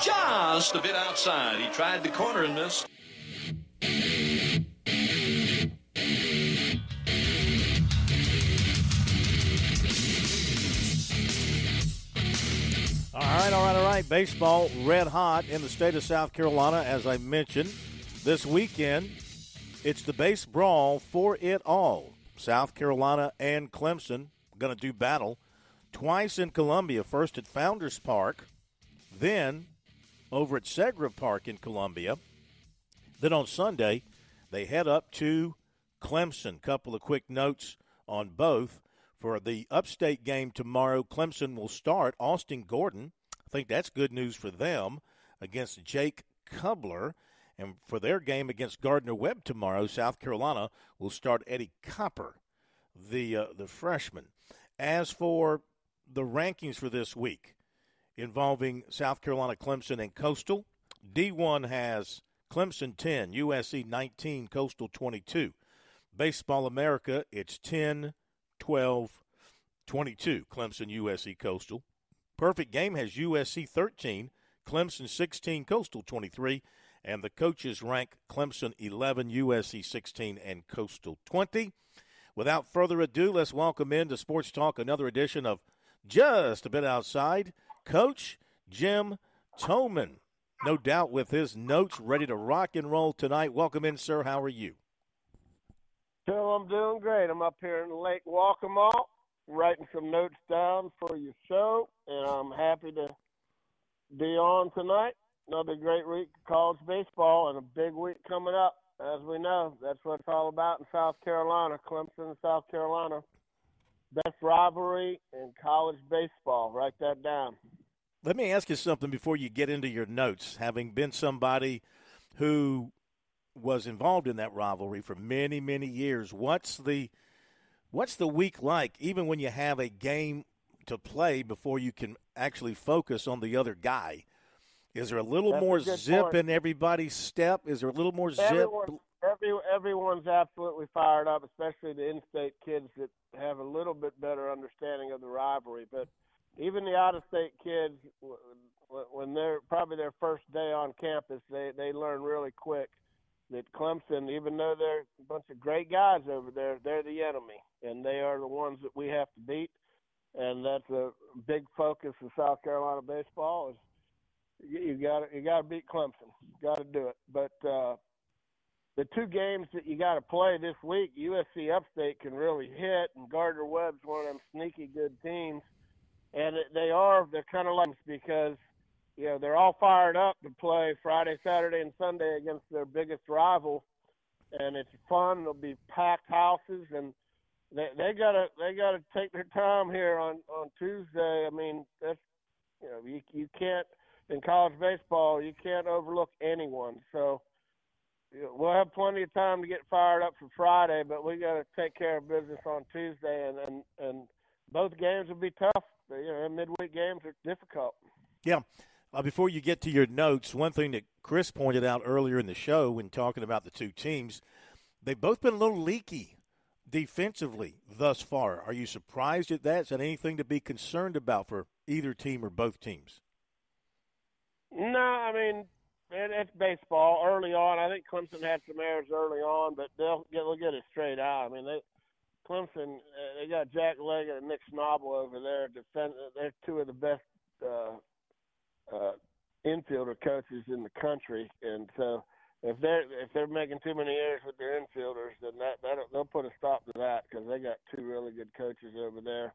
just a bit outside. He tried the corner and missed. All right, all right, all right. Baseball red hot in the state of South Carolina, as I mentioned. This weekend, it's the base brawl for it all. South Carolina and Clemson going to do battle twice in Columbia, first at Founders Park, then over at Segra Park in Columbia. Then on Sunday, they head up to Clemson. Couple of quick notes on both. For the upstate game tomorrow, Clemson will start Austin Gordon. I think that's good news for them against Jake Kubler. And for their game against Gardner Webb tomorrow, South Carolina will start Eddie Copper, the uh, the freshman. As for the rankings for this week involving South Carolina, Clemson, and Coastal, D1 has Clemson 10, USC 19, Coastal 22. Baseball America, it's 10, 12, 22, Clemson, USC, Coastal. Perfect Game has USC 13, Clemson 16, Coastal 23, and the coaches rank Clemson 11, USC 16, and Coastal 20. Without further ado, let's welcome into Sports Talk another edition of Just a Bit Outside, Coach Jim Toman. No doubt with his notes ready to rock and roll tonight. Welcome in, sir. How are you? Phil, I'm doing great. I'm up here in Lake Waccamaw writing some notes down for your show, and I'm happy to be on tonight. Another great week of college baseball and a big week coming up. As we know, that's what it's all about in South Carolina, Clemson, South Carolina. Best rivalry in college baseball. Write that down. Let me ask you something before you get into your notes. Having been somebody who was involved in that rivalry for many, many years, what's the what's the week like? Even when you have a game to play before you can actually focus on the other guy, is there a little That's more a zip point. in everybody's step? Is there a little more zip? Every, everyone's absolutely fired up, especially the in-state kids that have a little bit better understanding of the rivalry. But even the out-of-state kids, w- w- when they're probably their first day on campus, they they learn really quick that Clemson, even though they're a bunch of great guys over there, they're the enemy, and they are the ones that we have to beat. And that's a big focus of South Carolina baseball is you got you got to beat Clemson. Got to do it. But uh, the two games that you got to play this week, USC Upstate can really hit, and Gardner Webb's one of them sneaky good teams. And they are they're kind of like because you know they're all fired up to play Friday, Saturday, and Sunday against their biggest rival, and it's fun. There'll be packed houses, and they they gotta they gotta take their time here on on Tuesday. I mean that's you know you you can't in college baseball you can't overlook anyone. So we'll have plenty of time to get fired up for Friday, but we got to take care of business on Tuesday, and and and both games will be tough. You know, midweek games are difficult. Yeah. Uh, before you get to your notes, one thing that Chris pointed out earlier in the show when talking about the two teams, they've both been a little leaky defensively thus far. Are you surprised at that? Is that anything to be concerned about for either team or both teams? No, I mean it, it's baseball. Early on, I think Clemson had some errors early on, but they'll get they'll get it straight out. I mean they Clemson uh, they got Jack Leggett and Nick Schnabel over there. Defend they're two of the best uh, uh, infielder coaches in the country, and so if they're if they're making too many errors with their infielders, then that that they'll put a stop to that because they got two really good coaches over there.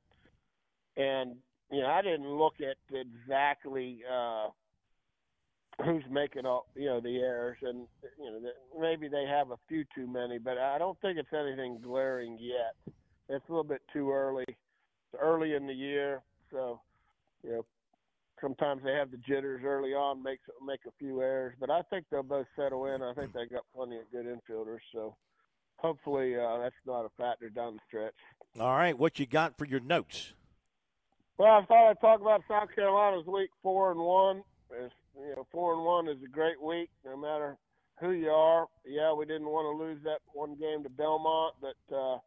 And you know, I didn't look at exactly uh, who's making all you know the errors, and you know maybe they have a few too many, but I don't think it's anything glaring yet. It's a little bit too early. It's early in the year, so you know sometimes they have the jitters early on, makes make a few errors, but I think they'll both settle in. I think they got plenty of good infielders, so hopefully uh, that's not a factor down the stretch. All right, what you got for your notes? Well, I thought I'd talk about South Carolina's week four and one. It's, you know, four and one is a great week, no matter who you are. Yeah, we didn't want to lose that one game to Belmont, but uh,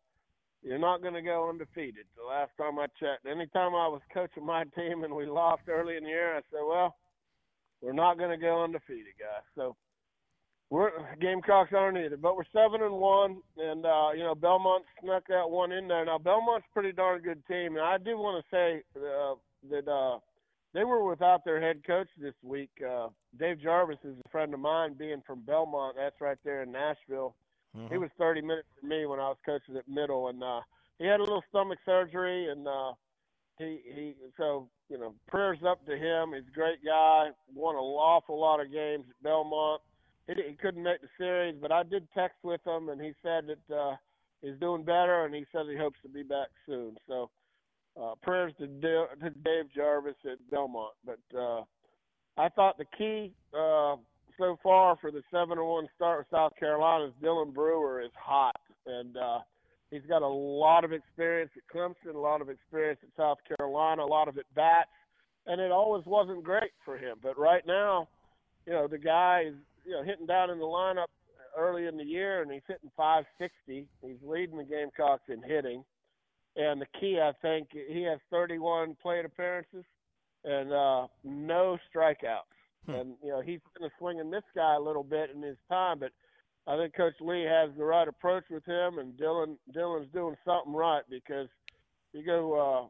you're not going to go undefeated. The last time I checked, anytime I was coaching my team and we lost early in the year, I said, well, we're not going to go undefeated, guys. So we're Gamecocks aren't either, but we're seven and one, and uh, you know Belmont snuck that one in there. Now Belmont's a pretty darn good team, and I do want to say uh, that uh, they were without their head coach this week. Uh, Dave Jarvis is a friend of mine, being from Belmont. That's right there in Nashville. Mm-hmm. He was 30 minutes from me when I was coaching at Middle, and uh, he had a little stomach surgery, and uh, he he so you know prayers up to him. He's a great guy. Won an awful lot of games at Belmont he, he couldn't make the series, but I did text with him, and he said that uh, he's doing better, and he says he hopes to be back soon. So uh, prayers to, D- to Dave Jarvis at Belmont. But uh, I thought the key uh, so far for the seven and one start with South Carolina is Dylan Brewer is hot, and uh, he's got a lot of experience at Clemson, a lot of experience at South Carolina, a lot of at bats, and it always wasn't great for him. But right now, you know, the guy is you know hitting down in the lineup early in the year, and he's hitting 560. He's leading the Gamecocks in hitting, and the key, I think, he has 31 plate appearances and uh, no strikeouts. Hmm. And you know he's going to swing and miss guy a little bit in his time, but I think Coach Lee has the right approach with him, and Dylan Dylan's doing something right because you go. Uh,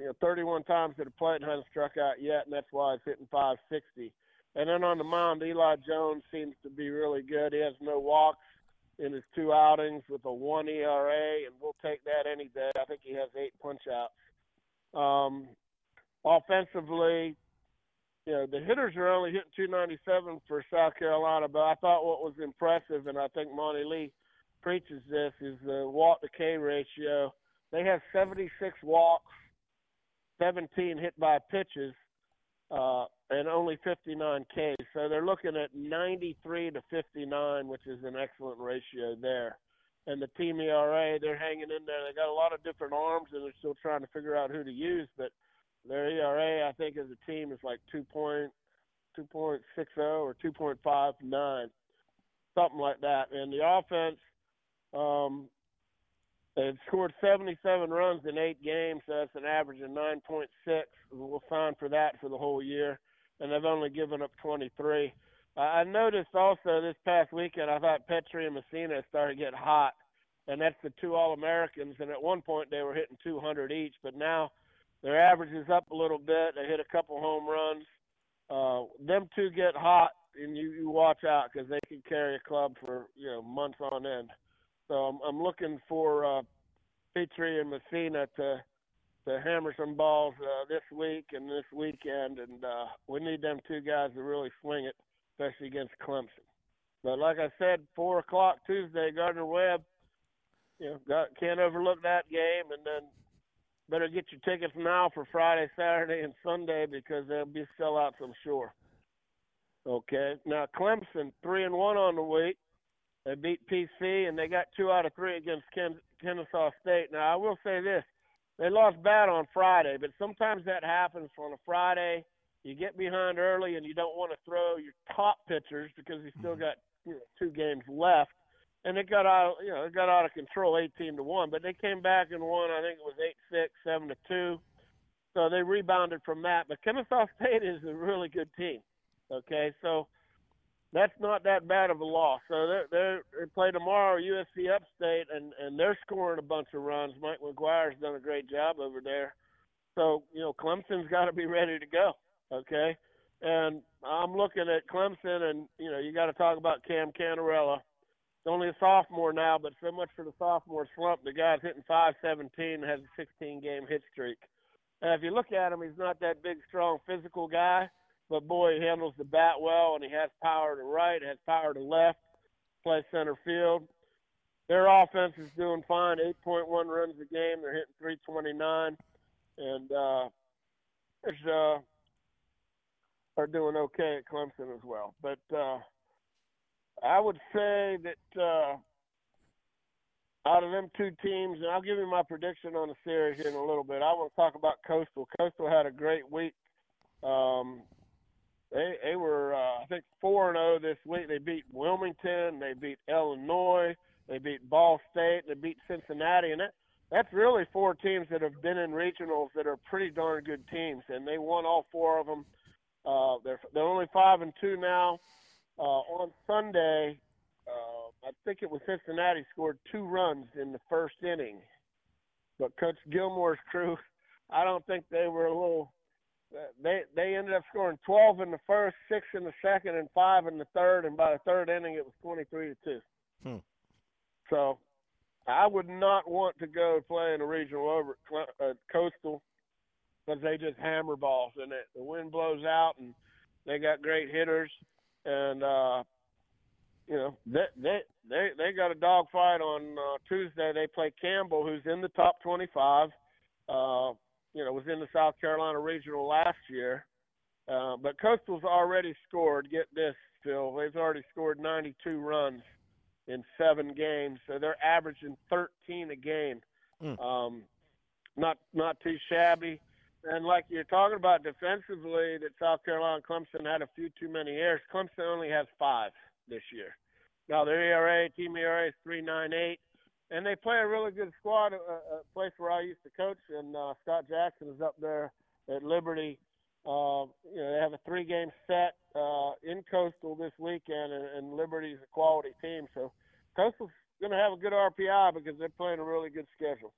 you know, 31 times to the plate and hasn't struck out yet, and that's why he's hitting 560. And then on the mound, Eli Jones seems to be really good. He has no walks in his two outings with a one ERA, and we'll take that any day. I think he has eight punch outs. Um, offensively, you know, the hitters are only hitting 297 for South Carolina, but I thought what was impressive, and I think Monte Lee preaches this, is the walk to K ratio. They have 76 walks, 17 hit by pitches, uh, and only 59 Ks. So they're looking at 93 to 59, which is an excellent ratio there. And the team ERA, they're hanging in there. They got a lot of different arms, and they're still trying to figure out who to use. But their ERA, I think, as a team is like 2.2.60 or 2.59, something like that. And the offense, um, They've scored 77 runs in eight games, so that's an average of 9.6. We'll sign for that for the whole year, and they've only given up 23. Uh, I noticed also this past weekend, I thought Petry and Messina started getting hot, and that's the two All-Americans. And at one point, they were hitting 200 each, but now their average is up a little bit. They hit a couple home runs. Uh, them two get hot, and you, you watch out because they can carry a club for you know months on end. So I'm, I'm looking for uh, Petry and Messina to to hammer some balls uh, this week and this weekend, and uh, we need them two guys to really swing it, especially against Clemson. But like I said, four o'clock Tuesday, Gardner Webb. You know, got, can't overlook that game, and then better get your tickets now for Friday, Saturday, and Sunday because they'll be sellouts, I'm sure. Okay. Now Clemson three and one on the week. They beat PC and they got two out of three against Ken- Kennesaw State. Now I will say this: they lost bad on Friday, but sometimes that happens on a Friday. You get behind early and you don't want to throw your top pitchers because you still mm-hmm. got you know, two games left, and it got out you know it got out of control, eighteen to one. But they came back and won. I think it was eight six, seven to two. So they rebounded from that. But Kennesaw State is a really good team. Okay, so that's not that bad of a loss. So they're, they're, they play tomorrow, USC Upstate, and and they're scoring a bunch of runs. Mike McGuire's done a great job over there. So you know Clemson's got to be ready to go. Okay, and I'm looking at Clemson, and you know you got to talk about Cam Cannarella. He's only a sophomore now, but so much for the sophomore slump. The guy's hitting 517 has a 16 game hit streak. And if you look at him, he's not that big, strong, physical guy but boy, he handles the bat well, and he has power to right, has power to left, play center field. Their offense is doing fine, 8.1 runs a game. They're hitting 329, and uh, uh, are doing okay at Clemson as well. But uh, I would say that uh, out of them two teams, and I'll give you my prediction on the series here in a little bit. I want to talk about Coastal. Coastal had a great week. Um, they they were uh, I think four and zero oh this week. They beat Wilmington, they beat Illinois, they beat Ball State, they beat Cincinnati, and that that's really four teams that have been in regionals that are pretty darn good teams, and they won all four of them. Uh, they're they're only five and two now. Uh, on Sunday, uh, I think it was Cincinnati scored two runs in the first inning, but Coach Gilmore's crew, I don't think they were a little. They they ended up scoring 12 in the first, six in the second, and five in the third, and by the third inning it was 23 to two. Hmm. So, I would not want to go play in a regional over uh, coastal because they just hammer balls and it. The wind blows out, and they got great hitters, and uh, you know they they they they got a dogfight on uh, Tuesday. They play Campbell, who's in the top 25. Uh, you know, was in the South Carolina regional last year. Uh, but Coastal's already scored. Get this, Phil. They've already scored 92 runs in seven games, so they're averaging 13 a game. Mm. Um, not not too shabby. And like you're talking about defensively, that South Carolina and Clemson had a few too many errors. Clemson only has five this year. Now their ERA, team ERA is three nine eight, and they play a really good squad. A, a place where I used to coach, and uh, Scott Jackson is up there at Liberty. Uh, you know they have a three game set uh, in Coastal this weekend, and, and Liberty's a quality team. So Coastal's going to have a good RPI because they're playing a really good schedule.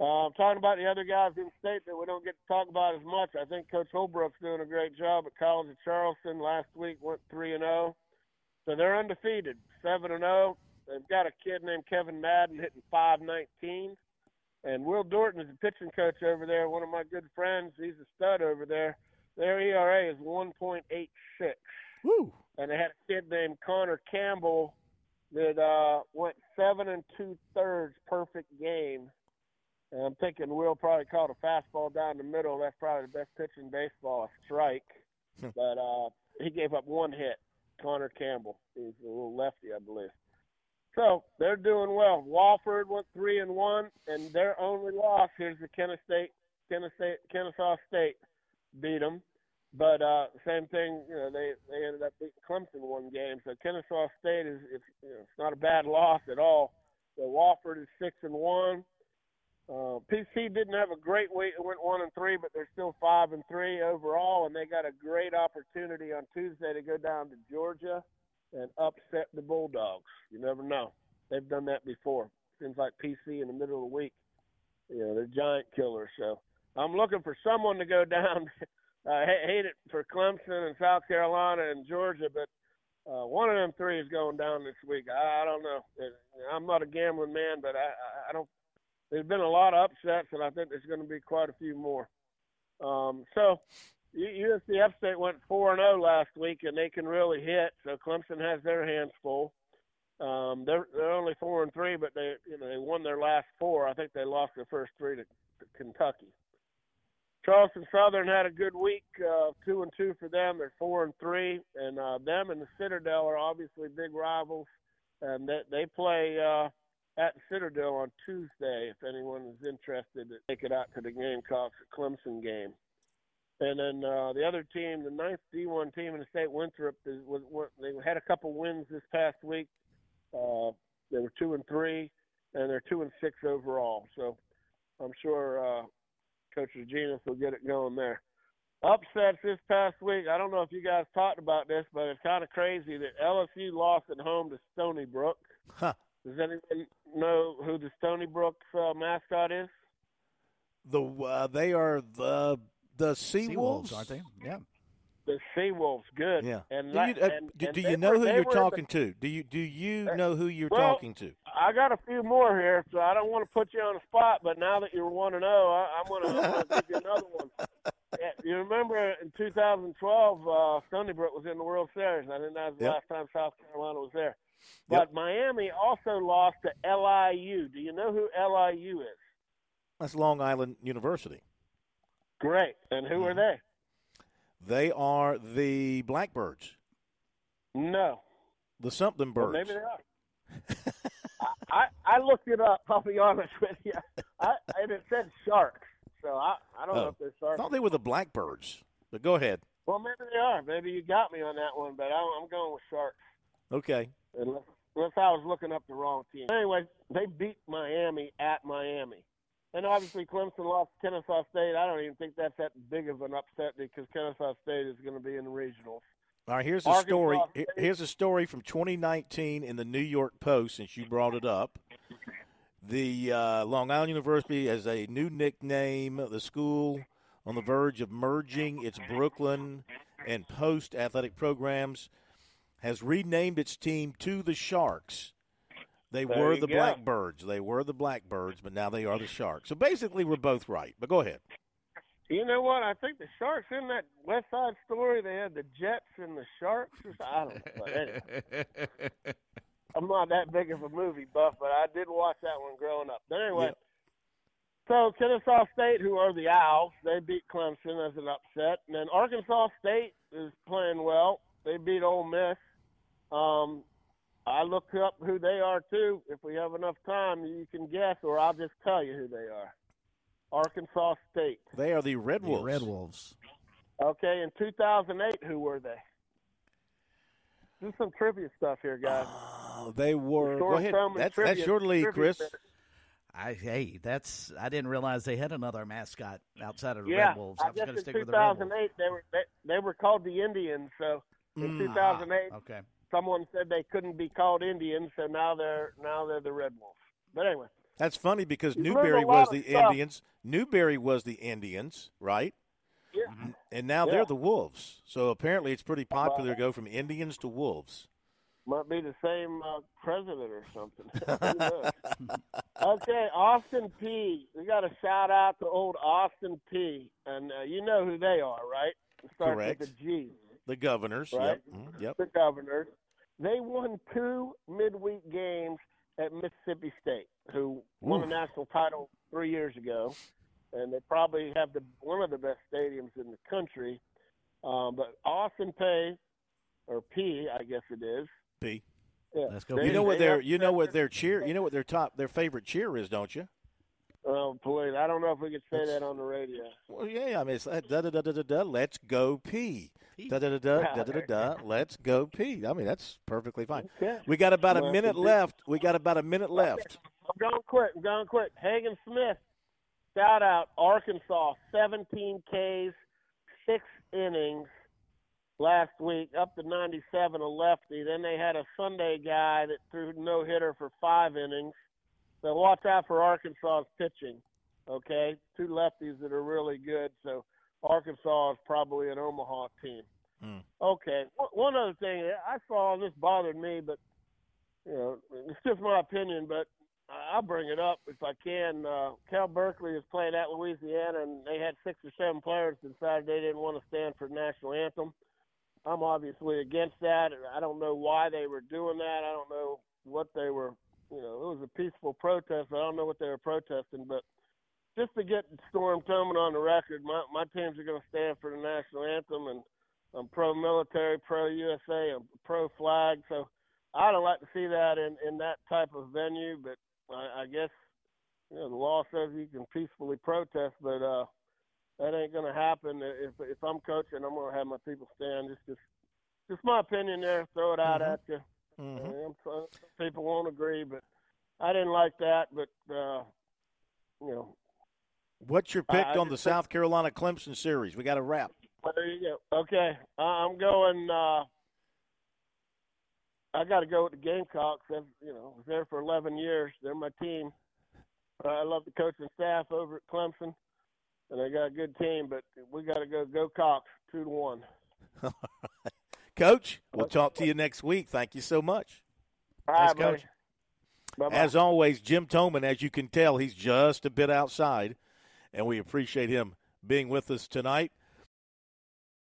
Uh, talking about the other guys in state that we don't get to talk about as much. I think Coach Holbrook's doing a great job at College of Charleston. Last week went three and zero, so they're undefeated, seven and zero. They've got a kid named Kevin Madden hitting five nineteen, and Will Dorton is the pitching coach over there. One of my good friends. He's a stud over there. Their ERA is one point eight six. Woo! And they had a kid named Connor Campbell that uh, went seven and two thirds perfect game and I'm thinking Will probably caught a fastball down the middle. That's probably the best pitch in baseball, a strike. but uh, he gave up one hit. Connor Campbell. He's a little lefty, I believe. So they're doing well. Wofford went three and one, and their only loss here's the Kennesaw State, Kennesaw, Kennesaw State beat them. But uh, same thing, you know, they they ended up beating Clemson one game. So Kennesaw State is it's, you know, it's not a bad loss at all. So Wofford is six and one. Uh, PC didn't have a great week. It went one and three, but they're still five and three overall, and they got a great opportunity on Tuesday to go down to Georgia and upset the Bulldogs. You never know. They've done that before. Seems like PC in the middle of the week. You know, they're giant killers. So I'm looking for someone to go down. I hate it for Clemson and South Carolina and Georgia, but uh, one of them three is going down this week. I, I don't know. I'm not a gambling man, but I, I don't there's been a lot of upsets, and I think there's going to be quite a few more. Um, so USC Upstate went four and zero oh last week, and they can really hit. So Clemson has their hands full. Um, they're they're only four and three, but they you know they won their last four. I think they lost their first three to, to Kentucky. Charleston Southern had a good week, uh, two and two for them. They're four and three, and uh, them and the Citadel are obviously big rivals, and they, they play. Uh, at Citadel on Tuesday if anyone is interested to take it out to the Gamecocks Clemson game. And then uh, the other team, the ninth D1 team in the state, Winthrop, is, was, was they had a couple wins this past week. Uh, they were two and three, and they're two and six overall. So I'm sure uh, Coach Riginos will get it going there. Upsets this past week. I don't know if you guys talked about this, but it's kind of crazy that LSU lost at home to Stony Brook. Huh. Does anyone know who the Stony Brook uh, mascot is? The uh, they are the the Sea, sea Wolves? wolves, aren't they? Yeah. The Sea Wolves, good. Yeah. And do you, uh, and, do, and do you know were, who you're talking the, to? Do you do you Uh, know who you're well, talking to? I got a few more here, so I don't want to put you on the spot. But now that you're one and zero, I'm going to give you another one. Yeah, you remember in 2012, uh, Stony Brook was in the World Series. I think that was the Yep. last time South Carolina was there. Yep. But Miami also lost to LIU. Do you know who LIU is? That's Long Island University. Great. And who Mm-hmm. are they? They are the Blackbirds, No. the something Well, birds. maybe they are. I, I looked it up. I'll be honest with you. I, and it said sharks, so I, I don't know Oh. if they're sharks. I thought they were the Blackbirds. But go ahead. Well, maybe they are. Maybe you got me on that one, but I, I'm going with sharks. Okay. Unless, unless I was looking up the wrong team. Anyway, they beat Miami at Miami. And obviously Clemson lost to Kennesaw State. I don't even think that's that big of an upset because Kennesaw State is going to be in the regionals. All right, here's a Arkansas story. State. Here's a story from 2019 in the New York Post. Since you brought it up, the uh, Long Island University has a new nickname. The school on the verge of merging its Brooklyn and Post athletic programs has renamed its team to the Sharks. They There were the go. Blackbirds. They were the Blackbirds, but now they are the Sharks. So basically, we're both right. But go ahead. You know what? I think the Sharks in that West Side Story. They had the Jets and the Sharks. I don't know. But anyway, I'm not that big of a movie buff, but I did watch that one growing up. But anyway, so Kennesaw State, who are the Owls, they beat Clemson as an upset, and then Arkansas State is playing well. They beat Ole Miss. Um, I look up who they are too. If we have enough time, you can guess, or I'll just tell you who they are. Arkansas State. They are the Red The Wolves. Red Wolves. Okay, in 2008, who were they? Do some trivia stuff here, guys. Oh, they were. Go ahead. That's, trivia- that's your lead, Chris. bit. I hey, that's I didn't realize they had another mascot outside of the Yeah, Red Wolves. I I was guess going to in stick with the Red Wolves. 2008 they were they, they were called the Indians. So in Mm. 2008, Ah, okay. Someone said they couldn't be called Indians, so now they're now they're the Red Wolves. But anyway, That's funny because Newberry was the stuff. Indians. Newberry was the Indians, right? yeah, And now Yeah. they're the Wolves. So apparently it's pretty popular to go from Indians to Wolves. might be the same uh, president or something. Okay, Austin Peay. We got a shout out to old Austin Peay. And uh, you know who they are, right? It starts Correct. with a G. The Governors. Right. Yep. Mhm, Yep. the governors. They won two midweek games at Mississippi State, who won a national title three years ago, and they probably have the one of the best stadiums in the country. Um, but Austin Pay, or P, I guess it is. P. Yeah. Let's go They- You know what their you know what their cheer you know what their top their favorite cheer is, don't you? Oh, please! I don't know if we could say that on the radio. Well, yeah, I mean, it's da da da da da da. Let's go P. Da da da da da da da. Let's go pee. I mean, that's perfectly fine. Okay. We got about a minute left. We got about a minute left. I'm going quick. I'm going quick. Hagen Smith, shout out Arkansas, 17 Ks, six innings last week, up to 97, a lefty. Then they had a Sunday guy that threw no hitter for five innings. So watch out for Arkansas's pitching. Okay, two lefties that are really good. So Arkansas is probably an Omaha team. Hmm. Okay, one- one other thing I saw, this bothered me, but you know, it's just my opinion, but I'll bring it up if I can. Uh, Cal Berkeley is playing at Louisiana, and they had six or seven players decided they didn't want to stand for the national anthem. I'm obviously against that. I don't know why they were doing that. I don't know what they were. You know, it was a peaceful protest. I don't know what they were protesting, but just to get Storm Thurman on the record, my my teams are going to stand for the national anthem, and I'm pro military, pro USA, I'm pro flag. So I don't like to see that in in that type of venue, but I, I guess you know the law says you can peacefully protest, but uh, that ain't going to happen. If if I'm coaching, I'm going to have my people stand. Just just just my opinion there. Throw it out Mhm. at you. Mhm. Uh, some people won't agree, but I didn't like that. But uh, you know, What's your pick I on the South Carolina Clemson series? We got to wrap. There you go. Okay, uh, I'm going. Uh, I got to go with the Gamecocks. I've, you know, I was there for 11 years. They're my team. Uh, I love the coaching staff over at Clemson, and they got a good team. But we got to go go Cox two to one. Coach, we'll talk to you next week. Thank you so much. All Thanks, right. Coach. Bye-bye. As always, Jim Toman, as you can tell, he's just a bit outside, and we appreciate him being with us tonight.